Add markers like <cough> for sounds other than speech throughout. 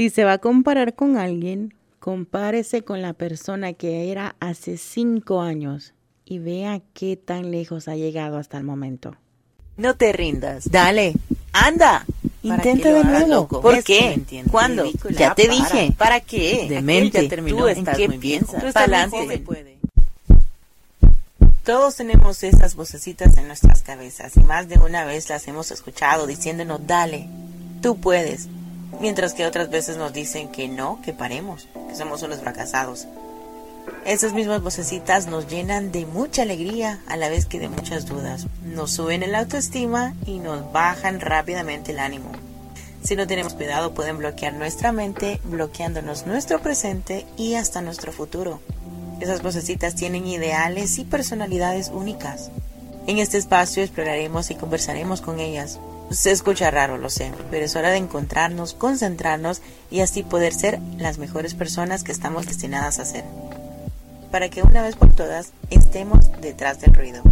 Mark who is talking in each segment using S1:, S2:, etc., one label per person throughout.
S1: Si se va a comparar con alguien, compárese con la persona que era hace cinco años y vea qué tan lejos ha llegado hasta el momento.
S2: No te rindas. Dale. Anda.
S1: Intenta de nuevo.
S2: ¿Por qué? ¿Cuándo? Ya te dije.
S1: ¿Para qué?
S2: Demente.
S1: Tú estás
S2: qué
S1: muy
S2: piensas?
S1: Pa'lante.
S2: Todos tenemos esas vocecitas en nuestras cabezas y más de una vez las hemos escuchado diciéndonos, dale, tú puedes. Mientras que otras veces nos dicen que no, que paremos, que somos unos fracasados. Esas mismas vocecitas nos llenan de mucha alegría a la vez que de muchas dudas. Nos suben el autoestima y nos bajan rápidamente el ánimo. Si no tenemos cuidado pueden bloquear nuestra mente, bloqueándonos nuestro presente y hasta nuestro futuro. Esas vocecitas tienen ideales y personalidades únicas. En este espacio exploraremos y conversaremos con ellas. Se escucha raro, lo sé, pero es hora de encontrarnos, concentrarnos y así poder ser las mejores personas que estamos destinadas a ser para que una vez por todas estemos detrás del ruido.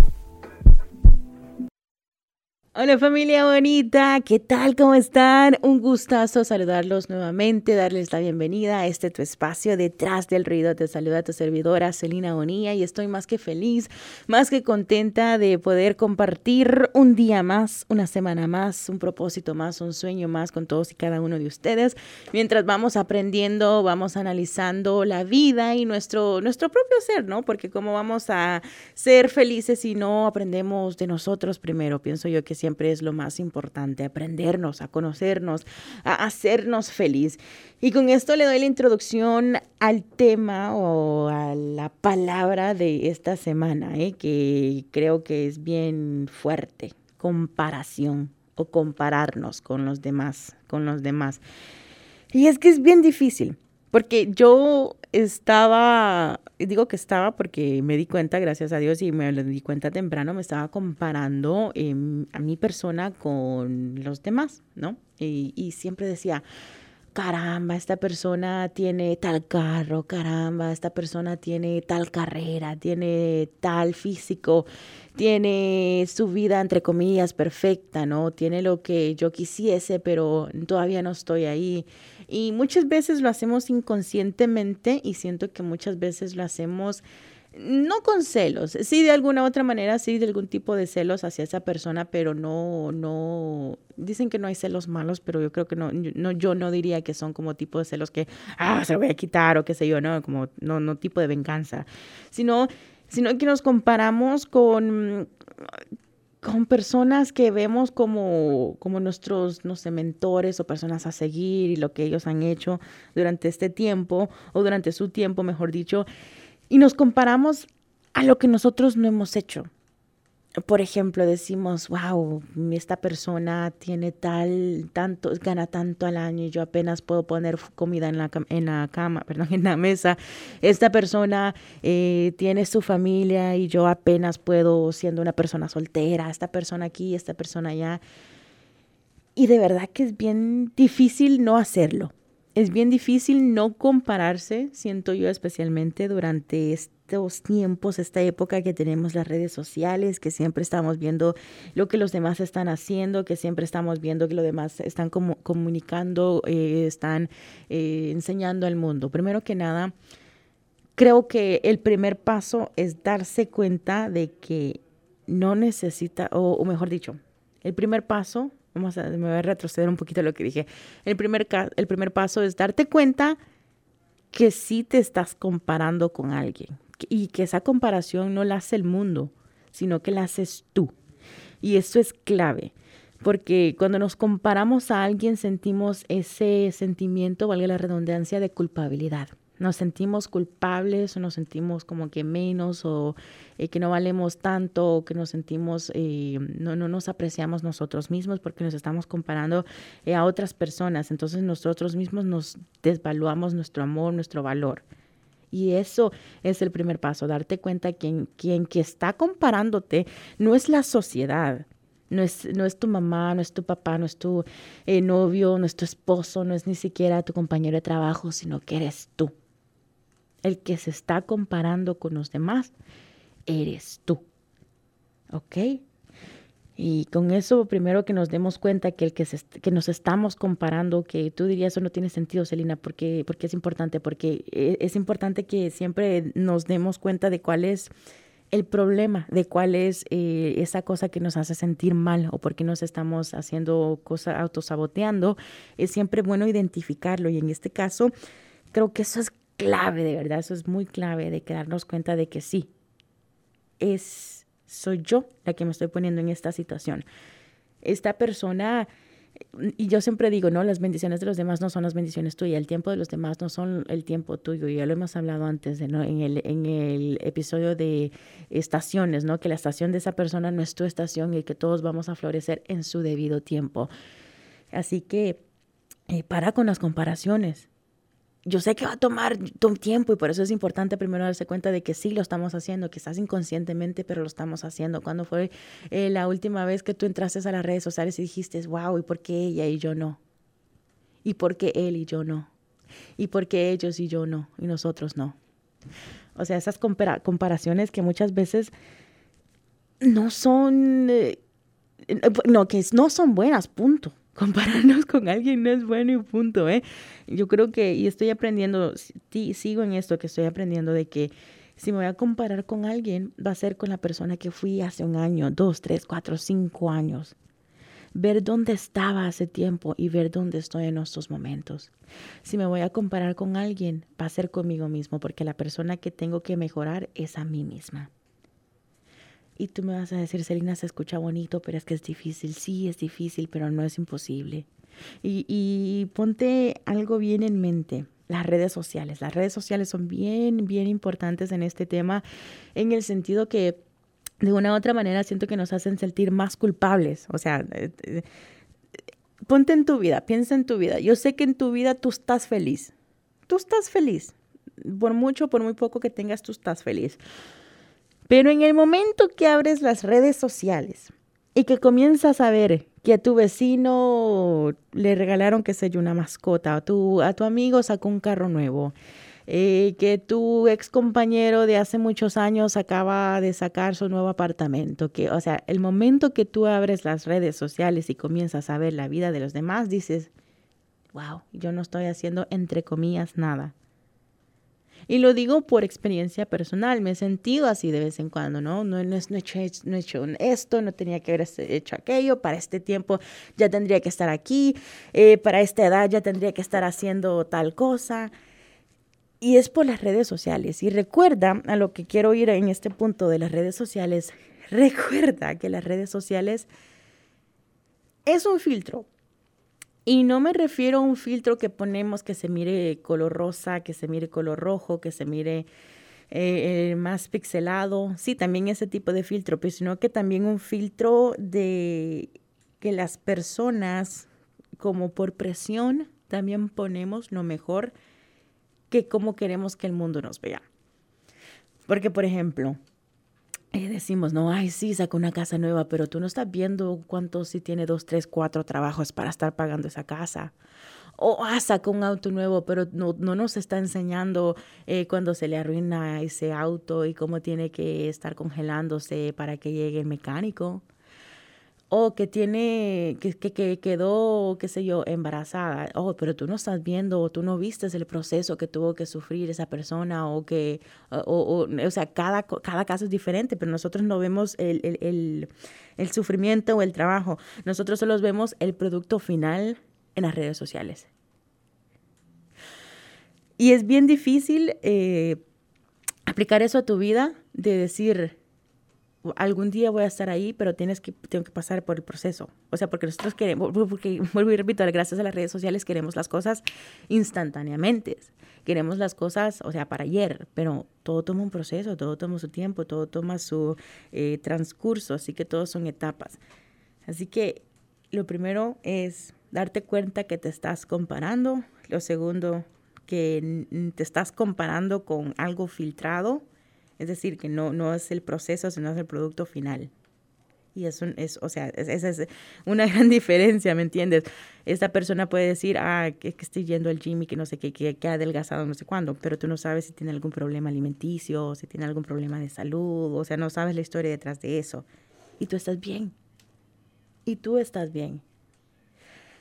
S1: Hola familia bonita, ¿qué tal? ¿Cómo están? Un gustazo saludarlos nuevamente, darles la bienvenida a este tu espacio detrás del ruido. Te saluda tu servidora Celina Bonilla y estoy más que feliz, más que contenta de poder compartir un día más, una semana más, un propósito más, un sueño más con todos y cada uno de ustedes. Mientras vamos aprendiendo, vamos analizando la vida y nuestro, nuestro propio ser, ¿no? Porque cómo vamos a ser felices si no aprendemos de nosotros primero, pienso yo que siempre siempre es lo más importante, aprendernos, a conocernos, a hacernos feliz. Y con esto le doy la introducción al tema o a la palabra de esta semana, ¿eh? que creo que es bien fuerte, comparación o compararnos con los demás, con los demás. Y es que es bien difícil, porque yo estaba, digo que estaba porque me di cuenta, gracias a Dios, y me di cuenta temprano, me estaba comparando em, a mi persona con los demás, ¿no? Y, y siempre decía, caramba, esta persona tiene tal carro, caramba, esta persona tiene tal carrera, tiene tal físico, tiene su vida, entre comillas, perfecta, ¿no? Tiene lo que yo quisiese, pero todavía no estoy ahí. Y muchas veces lo hacemos inconscientemente y siento que muchas veces lo hacemos no con celos, sí de alguna otra manera, sí de algún tipo de celos hacia esa persona, pero no, no, dicen que no hay celos malos, pero yo creo que no, no yo no diría que son como tipo de celos que, ah, se lo voy a quitar o qué sé yo, no, como, no, no tipo de venganza, sino, sino que nos comparamos con con personas que vemos como, como nuestros, no sé, mentores o personas a seguir y lo que ellos han hecho durante este tiempo o durante su tiempo, mejor dicho, y nos comparamos a lo que nosotros no hemos hecho por ejemplo, decimos, wow, esta persona tiene tal, tanto, gana tanto al año y yo apenas puedo poner comida en la, en la cama, <laughs> perdón, en la mesa. Esta persona eh, tiene su familia y yo apenas puedo, siendo una persona soltera, esta persona aquí, esta persona allá. Y de verdad que es bien difícil no hacerlo. Es bien difícil no compararse, siento yo especialmente durante estos tiempos, esta época que tenemos las redes sociales, que siempre estamos viendo lo que los demás están haciendo, que siempre estamos viendo que los demás están como comunicando, eh, están eh, enseñando al mundo. Primero que nada, creo que el primer paso es darse cuenta de que no necesita, o, mejor dicho, el primer paso, vamos a, me a retroceder un poquito a lo que dije, el primer, el primer paso es darte cuenta que sí te estás comparando con alguien, y que esa comparación no la hace el mundo, sino que la haces tú. Y eso es clave, porque cuando nos comparamos a alguien sentimos ese sentimiento, valga la redundancia, de culpabilidad. Nos sentimos culpables o nos sentimos como que menos o eh, que no valemos tanto o que nos sentimos, eh, no, no nos apreciamos nosotros mismos porque nos estamos comparando eh, a otras personas. Entonces nosotros mismos nos desvaluamos nuestro amor, nuestro valor. Y eso es el primer paso, darte cuenta que quien, que está comparándote no es la sociedad, no es, no es tu mamá, no es tu papá, no es tu novio, no es tu esposo, no es ni siquiera tu compañero de trabajo, sino que eres tú. El que se está comparando con los demás, eres tú. ¿Ok? Y con eso, primero que nos demos cuenta que el que, que nos estamos comparando, que tú dirías eso no tiene sentido, Celina, porque, porque es importante, porque e, es importante que siempre nos demos cuenta de cuál es el problema, de cuál es eh, esa cosa que nos hace sentir mal o por qué nos estamos haciendo cosas, autosaboteando. Es siempre bueno identificarlo y en este caso creo que eso es clave, de verdad, eso es muy clave de darnos cuenta de que sí, es soy yo la que me estoy poniendo en esta situación. Esta persona, y yo siempre digo, no, las bendiciones de los demás no son las bendiciones tuyas, el tiempo de los demás no son el tiempo tuyo, ya lo hemos hablado antes ¿no? en, el, en el episodio de estaciones, ¿no? que la estación de esa persona no es tu estación y que todos vamos a florecer en su debido tiempo. Así que eh, para con las comparaciones yo sé que va a tomar tiempo y por eso es importante primero darse cuenta de que sí lo estamos haciendo, quizás inconscientemente, pero lo estamos haciendo. ¿Cuándo fue eh, la última vez que tú entraste a las redes sociales y dijiste, wow, ¿y por qué ella y yo no? ¿Y por qué él y yo no? ¿Y por qué ellos y yo no? Y nosotros no. O sea, esas comparaciones que muchas veces no son, eh, no, que no son buenas, punto compararnos con alguien no es bueno y punto, ¿eh? Yo creo que, y estoy aprendiendo, sigo en esto que estoy aprendiendo de que si me voy a comparar con alguien, va a ser con la persona que fui hace un año, dos, tres, cuatro, cinco años. Ver dónde estaba hace tiempo y ver dónde estoy en estos momentos. Si me voy a comparar con alguien, va a ser conmigo mismo, porque la persona que tengo que mejorar es a mí misma. Y tú me vas a decir, Selina, se escucha bonito, pero es que es difícil. Sí, es difícil, pero no es imposible. Y, ponte algo bien en mente las redes sociales. Las redes sociales son bien, bien importantes en este tema, en el sentido que de una u otra manera siento que nos hacen sentir más culpables. O sea, eh, eh, ponte en tu vida, piensa en tu vida. Yo sé que en tu vida tú estás feliz. Tú estás feliz. Por mucho, por muy poco que tengas, tú estás feliz. Pero en el momento que abres las redes sociales y que comienzas a ver que a tu vecino le regalaron, qué sé yo, una mascota, a tu, a tu amigo sacó un carro nuevo, eh, que tu ex compañero de hace muchos años acaba de sacar su nuevo apartamento, que, o sea, el momento que tú abres las redes sociales y comienzas a ver la vida de los demás, dices, wow, yo no estoy haciendo entre comillas nada. Y lo digo por experiencia personal, me he sentido así de vez en cuando, ¿no? No, he, hecho, esto, no tenía que haber hecho aquello, para este tiempo ya tendría que estar aquí, eh, para esta edad ya tendría que estar haciendo tal cosa. Y es por las redes sociales. Y recuerda a lo que quiero ir en este punto de las redes sociales, <laughs> recuerda que las redes sociales es un filtro y no me refiero a un filtro que ponemos que se mire color rosa, que se mire color rojo, que se mire eh, más pixelado. Sí, también ese tipo de filtro, pero sino que también un filtro de que las personas, como por presión, también ponemos lo mejor que cómo queremos que el mundo nos vea. Porque, por ejemplo, eh, decimos, no, ay, sí, sacó una casa nueva, pero tú no estás viendo cuánto si tiene dos, tres, cuatro trabajos para estar pagando esa casa. O, ah, sacó un auto nuevo, pero no, no nos está enseñando eh, cuando se le arruina ese auto y cómo tiene que estar congelándose para que llegue el mecánico o que tiene, que, que, quedó, qué sé yo, embarazada, oh, pero tú no estás viendo, o tú no viste el proceso que tuvo que sufrir esa persona, o que, o, o, sea, cada, cada caso es diferente, pero nosotros no vemos el, el, el, el, sufrimiento o el trabajo, nosotros solo vemos el producto final en las redes sociales. Y es bien difícil eh, aplicar eso a tu vida, de decir, algún día voy a estar ahí, pero tienes que, tengo que pasar por el proceso. O sea, porque nosotros queremos, porque <laughs> vuelvo y repito, gracias a las redes sociales queremos las cosas instantáneamente. Queremos las cosas, o sea, para ayer, pero todo toma un proceso, todo toma su tiempo, todo toma su eh, transcurso, así que todos son etapas. Así que lo primero es darte cuenta que te estás comparando. Lo segundo, que te estás comparando con algo filtrado es decir, que no, no es el proceso, sino es el producto final. Y es, es o sea, esa es, una <laughs> gran diferencia, ¿me entiendes? Esta persona puede decir, ah, que, que estoy yendo al gym y que no sé qué, que, que ha adelgazado no sé cuándo, pero tú no sabes si tiene algún problema alimenticio, si tiene algún problema de salud, o sea, no sabes la historia detrás de eso. Y tú estás bien. y tú estás bien.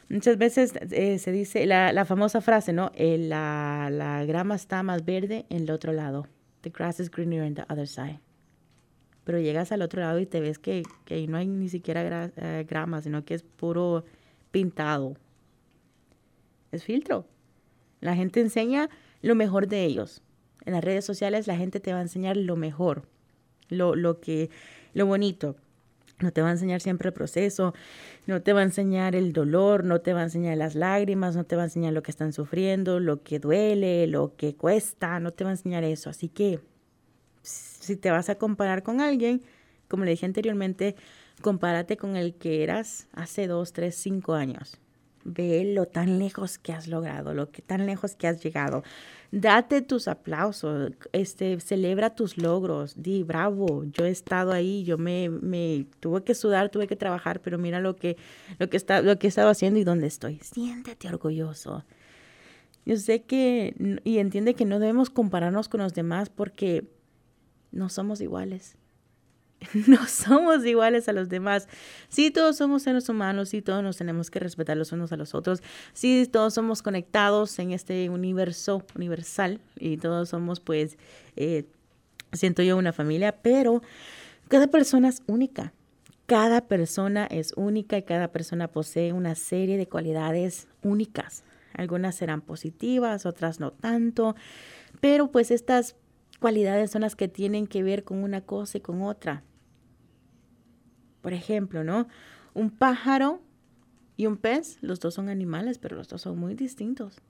S1: Muchas veces eh, se dice la, famosa frase, ¿no? Eh, la, la, grama está más verde en el otro lado. The grass is greener on the other side. Pero llegas al otro lado y te ves que, que no hay ni siquiera eh, grama, sino que es puro pintado. Es filtro. La gente enseña lo mejor de ellos. En las redes sociales la gente te va a enseñar lo mejor, lo, lo que, lo bonito. No te va a enseñar siempre el proceso, no te va a enseñar el dolor, no te va a enseñar las lágrimas, no te va a enseñar lo que están sufriendo, lo que duele, lo que cuesta, no te va a enseñar eso. Así que si te vas a comparar con alguien, como le dije anteriormente, compárate con el que eras hace dos, tres, cinco años. Ve lo tan lejos que has logrado, lo que tan lejos que has llegado. Date tus aplausos, este, celebra tus logros, di bravo, yo he estado ahí, yo me, me tuve que sudar, tuve que trabajar, pero mira lo que, lo que, está, lo que he estado haciendo y dónde estoy. Siéntete orgulloso. Yo sé que, y entiende que no debemos compararnos con los demás porque no somos iguales. <laughs> no somos iguales a los demás. Sí, todos somos seres humanos, sí, todos nos tenemos que respetar los unos a los otros. Sí, todos somos conectados en este universo universal y todos somos, pues, eh, siento yo una familia, pero cada persona es única. Cada persona es única y cada persona posee una serie de cualidades únicas. Algunas serán positivas, otras no tanto, pero pues estas cualidades son las que tienen que ver con una cosa y con otra. Por ejemplo, ¿no? Un pájaro y un pez, los dos son animales, pero los dos son muy distintos.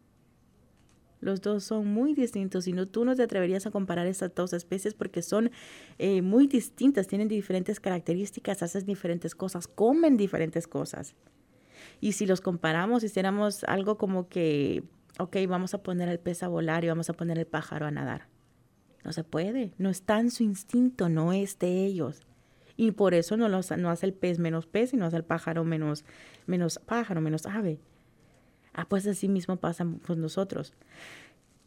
S1: Los dos son muy distintos y no, tú no te atreverías a comparar estas dos especies porque son eh, muy distintas, tienen diferentes características, hacen diferentes cosas, comen diferentes cosas. Y si los comparamos, hiciéramos algo como que, ok, vamos a poner al pez a volar y vamos a poner el pájaro a nadar no se puede, no está en su instinto, no es de ellos. Y por eso no, no hace el pez menos pez, sino hace el pájaro menos, menos pájaro, menos ave. Ah, pues así mismo pasa con nosotros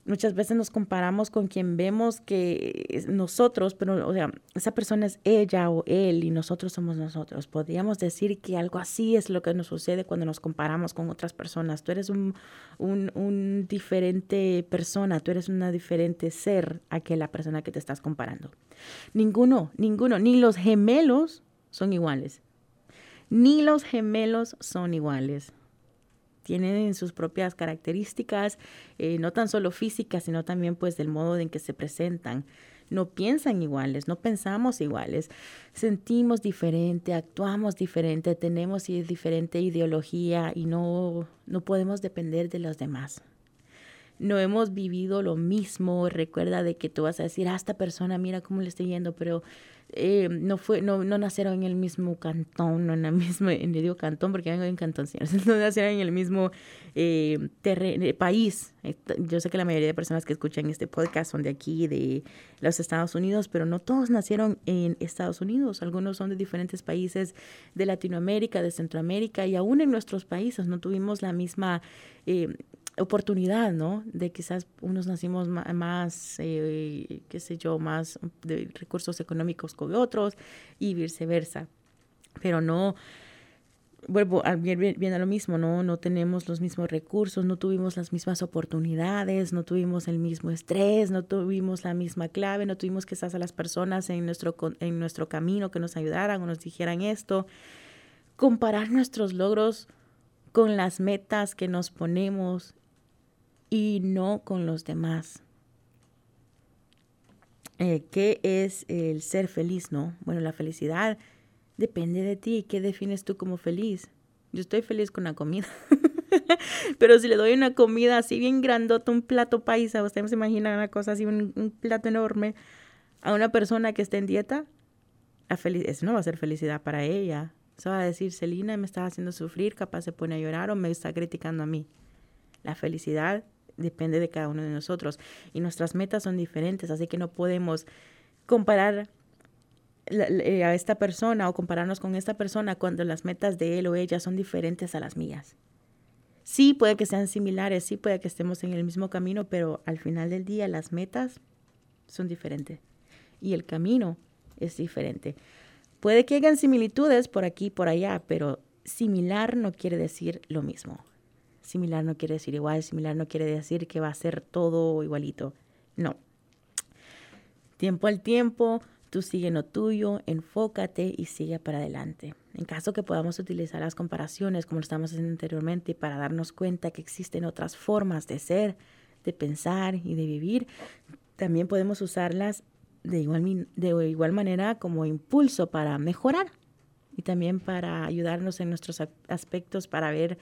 S1: muchas veces nos comparamos con quien vemos que nosotros, pero o sea, esa persona es ella o él y nosotros somos nosotros. Podríamos decir que algo así es lo que nos sucede cuando nos comparamos con otras personas. Tú eres un, un, un diferente persona, tú eres una diferente ser a que la persona que te estás comparando. Ninguno, ninguno, ni los gemelos son iguales. Ni los gemelos son iguales tienen sus propias características, eh, no tan solo físicas, sino también pues del modo en que se presentan. No piensan iguales, no pensamos iguales, sentimos diferente, actuamos diferente, tenemos diferente ideología y no, no podemos depender de los demás no hemos vivido lo mismo. Recuerda de que tú vas a decir, a ah, esta persona, mira cómo le estoy yendo, pero eh, no fue, no, no nacieron en el mismo cantón, no en <laughs> el mismo, en digo cantón porque vengo en cantón, señores, <laughs> no nacieron en el mismo eh, eh, país. Yo sé que la mayoría de personas que escuchan este podcast son de aquí, de los Estados Unidos, pero no todos nacieron en Estados Unidos. Algunos son de diferentes países de Latinoamérica, de Centroamérica y aún en nuestros países no tuvimos la misma oportunidad, ¿no? De quizás unos nacimos más, eh, qué sé yo, más de recursos económicos que otros y viceversa. Pero no, vuelvo a, bien, a lo mismo, ¿no? No tenemos los mismos recursos, no tuvimos las mismas oportunidades, no tuvimos el mismo estrés, no tuvimos la misma clave, no tuvimos quizás a las personas en nuestro, en nuestro camino que nos ayudaran o nos dijeran esto. Comparar nuestros logros con las metas que nos ponemos y no con los demás. Eh, ¿Qué es el ser feliz, no? Bueno, la felicidad depende de ti. ¿Qué defines tú como feliz? Yo estoy feliz con la comida. <laughs> Pero si le doy una comida así bien grandota, un plato paisa, usted se imagina una cosa así, un, plato enorme, a una persona que está en dieta, la eso no va a ser felicidad para ella. Eso va a decir, Celina me está haciendo sufrir, capaz se pone a llorar o me está criticando a mí. La felicidad depende de cada uno de nosotros y nuestras metas son diferentes, así que no podemos comparar eh, a esta persona o compararnos con esta persona cuando las metas de él o ella son diferentes a las mías. Sí, puede que sean similares, sí puede que estemos en el mismo camino, pero al final del día las metas son diferentes y el camino es diferente. Puede que hayan similitudes por aquí y por allá, pero similar no quiere decir lo mismo. Similar no quiere decir igual, similar no quiere decir que va a ser todo igualito. No. Tiempo al tiempo, tú sigue lo tuyo, enfócate y sigue para adelante. En caso que podamos utilizar las comparaciones como lo estamos haciendo anteriormente para darnos cuenta que existen otras formas de ser, de pensar y de vivir, también podemos usarlas de igual, de igual manera como impulso para mejorar y también para ayudarnos en nuestros aspectos para ver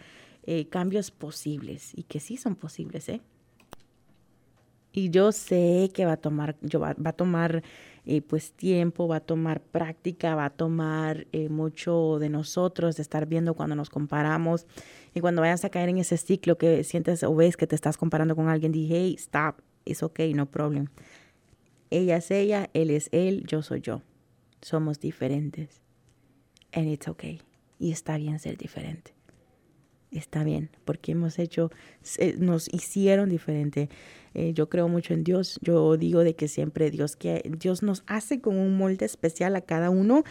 S1: eh, cambios posibles y que sí son posibles, ¿eh? Y yo sé que va a tomar, yo va, a tomar eh, pues tiempo, va a tomar práctica, va a tomar eh, mucho de nosotros, de estar viendo cuando nos comparamos. Y cuando vayas a caer en ese ciclo que sientes o ves que te estás comparando con alguien, dije, hey, stop, it's okay, no problem. Ella es ella, él es él, yo soy yo. Somos diferentes. And it's okay. Y está bien ser diferente está bien, porque hemos hecho, nos hicieron diferente. Eh, yo creo mucho en Dios. Yo digo de que siempre Dios, que Dios nos hace con un molde especial a cada uno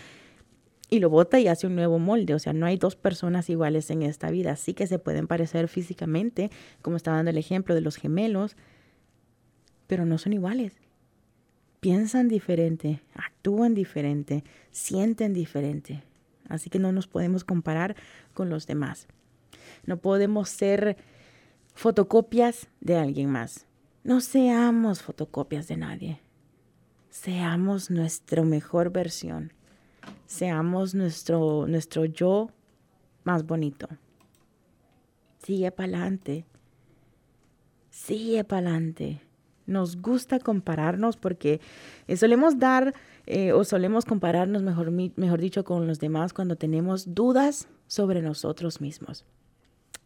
S1: y lo bota y hace un nuevo molde. O sea, no hay dos personas iguales en esta vida. Sí que se pueden parecer físicamente, como estaba dando el ejemplo de los gemelos, pero no son iguales. Piensan diferente, actúan diferente, sienten diferente. Así que no nos podemos comparar con los demás. No podemos ser fotocopias de alguien más. No seamos fotocopias de nadie. Seamos nuestra mejor versión. Seamos nuestro, nuestro yo más bonito. Sigue para adelante. Sigue para adelante. Nos gusta compararnos porque solemos dar eh, o solemos compararnos, mejor, mejor dicho, con los demás cuando tenemos dudas sobre nosotros mismos.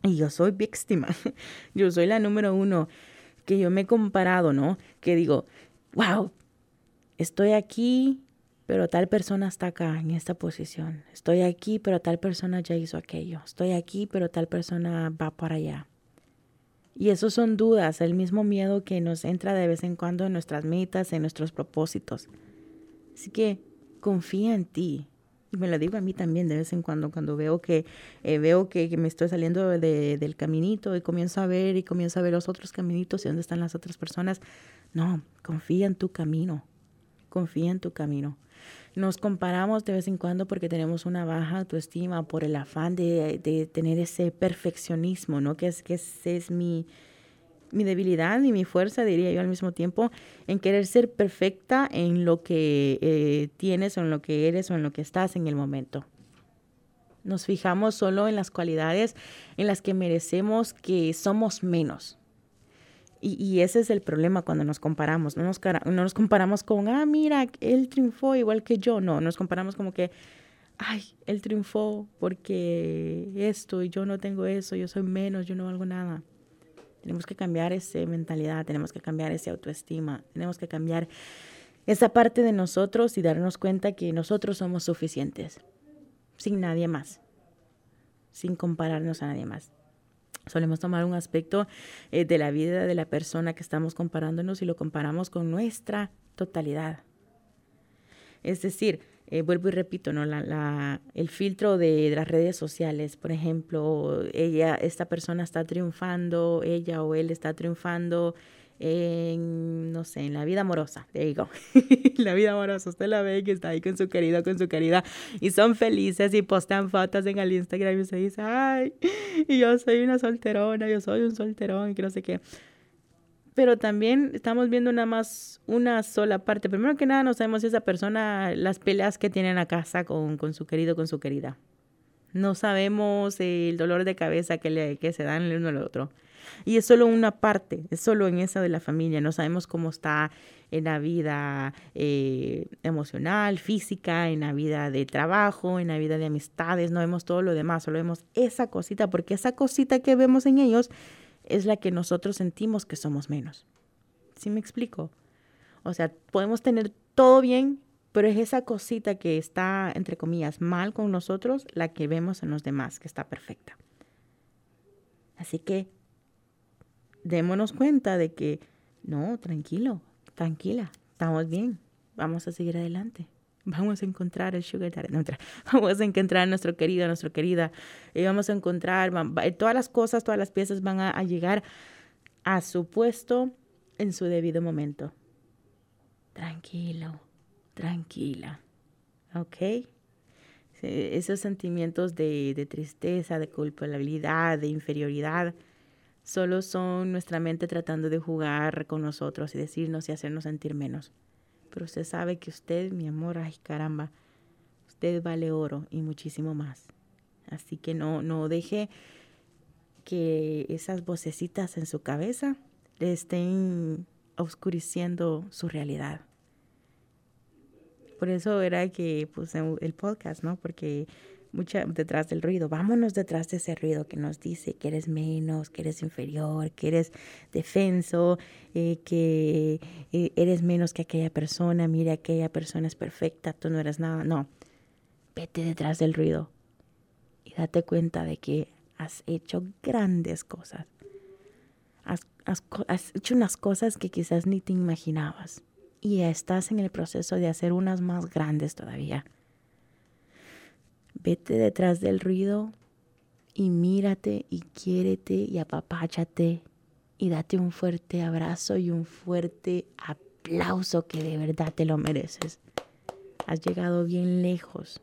S1: Y yo soy víctima. <laughs> Yo soy la número uno que yo me he comparado, ¿no? Que digo, wow, estoy aquí, pero tal persona está acá, en esta posición. Estoy aquí, pero tal persona ya hizo aquello. Estoy aquí, pero tal persona va para allá. Y eso son dudas, el mismo miedo que nos entra de vez en cuando en nuestras metas, en nuestros propósitos. Así que confía en ti, y me lo digo a mí también de vez en cuando, cuando veo que, eh, veo que, me estoy saliendo de, del caminito y comienzo a ver y comienzo a ver los otros caminitos y dónde están las otras personas. No, confía en tu camino, confía en tu camino. Nos comparamos de vez en cuando porque tenemos una baja autoestima por el afán de, de tener ese perfeccionismo, ¿no? Que es que ese es mi, mi debilidad y mi fuerza, diría yo al mismo tiempo, en querer ser perfecta en lo que eh, tienes o en lo que eres o en lo que estás en el momento. Nos fijamos solo en las cualidades en las que merecemos que somos menos. Y, ese es el problema cuando nos comparamos. No nos, no nos comparamos con, ah, mira, él triunfó igual que yo. No, nos comparamos como que, ay, él triunfó porque esto y yo no tengo eso, yo soy menos, yo no valgo nada. Tenemos que cambiar esa mentalidad, tenemos que cambiar esa autoestima, tenemos que cambiar esa parte de nosotros y darnos cuenta que nosotros somos suficientes, sin nadie más, sin compararnos a nadie más. Solemos tomar un aspecto eh, de la vida de la persona que estamos comparándonos y lo comparamos con nuestra totalidad. Es decir, eh, vuelvo y repito, ¿no? La, la, el filtro de, las redes sociales, por ejemplo, ella, esta persona está triunfando, ella o él está triunfando en, no sé, en la vida amorosa, digo, <laughs> la vida amorosa, usted la ve que está ahí con su querido, con su querida, y son felices y postan fotos en el Instagram y se dice, ay, y yo soy una solterona, yo soy un solterón, y que no sé qué pero también estamos viendo nada más una sola parte. Primero que nada, no sabemos si esa persona, las peleas que tiene en la casa con, con su querido, con su querida. No sabemos el dolor de cabeza que, le, que se dan el uno al otro. Y es solo una parte, es solo en esa de la familia. No sabemos cómo está en la vida eh, emocional, física, en la vida de trabajo, en la vida de amistades. No vemos todo lo demás, solo vemos esa cosita, porque esa cosita que vemos en ellos es la que nosotros sentimos que somos menos. ¿Sí me explico? O sea, podemos tener todo bien, pero es esa cosita que está, entre comillas, mal con nosotros, la que vemos en los demás, que está perfecta. Así que démonos cuenta de que, no, tranquilo, tranquila, estamos bien, vamos a seguir adelante. Vamos a encontrar el sugar daddy. No, <laughs> vamos a encontrar a nuestro querido, a nuestra querida. Y vamos a encontrar, todas las cosas, todas las piezas van a, llegar a su puesto en su debido momento. Tranquilo, tranquila. ¿Ok? esos sentimientos de, de tristeza, de culpabilidad, de inferioridad, solo son nuestra mente tratando de jugar con nosotros y decirnos y hacernos sentir menos. Pero usted sabe que usted, mi amor, ay caramba, usted vale oro y muchísimo más. Así que no, no deje que esas vocecitas en su cabeza le estén oscureciendo su realidad. Por eso era que puse el podcast, ¿no? Porque mucha detrás del ruido, vámonos detrás de ese ruido que nos dice que eres menos, que eres inferior, que eres defenso, eh, que eh, eres menos que aquella persona, mira, aquella persona es perfecta, tú no eres nada. No, vete detrás del ruido y date cuenta de que has hecho grandes cosas. has hecho unas cosas que quizás ni te imaginabas y estás en el proceso de hacer unas más grandes todavía. Vete detrás del ruido y mírate y quiérete y apapáchate y date un fuerte abrazo y un fuerte aplauso que de verdad te lo mereces. Has llegado bien lejos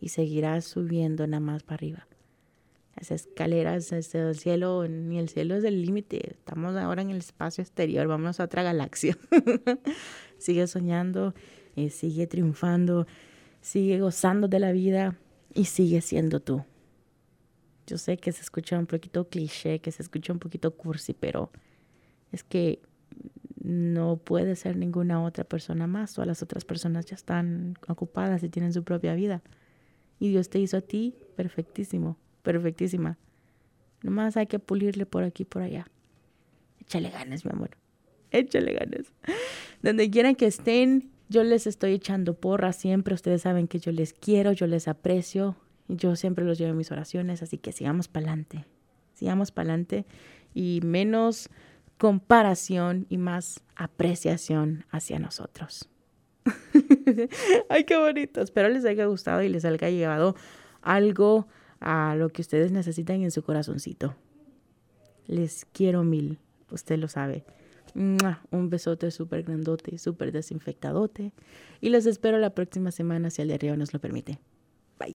S1: y seguirás subiendo nada más para arriba. Las escaleras hacia el cielo, ni el cielo es el límite. Estamos ahora en el espacio exterior, vamos a otra galaxia. <laughs> sigue soñando, eh, sigue triunfando, sigue gozando de la vida y sigue siendo tú. Yo sé que se escucha un poquito cliché, que se escucha un poquito cursi, pero es que no puede ser ninguna otra persona más. Todas las otras personas ya están ocupadas y tienen su propia vida. Y Dios te hizo a ti perfectísimo perfectísima. Nomás hay que pulirle por aquí y por allá. Échale ganas, mi amor. Échale ganas. Donde quieran que estén, yo les estoy echando porra siempre. Ustedes saben que yo les quiero, yo les aprecio. Yo siempre los llevo en mis oraciones, así que sigamos para adelante. Sigamos para adelante y menos comparación y más apreciación hacia nosotros. <laughs> Ay, qué bonito. Espero les haya gustado y les haya llevado algo a lo que ustedes necesitan en su corazoncito. Les quiero mil, usted lo sabe. Un besote súper grandote, súper desinfectadote. Y los espero la próxima semana si el de arriba nos lo permite.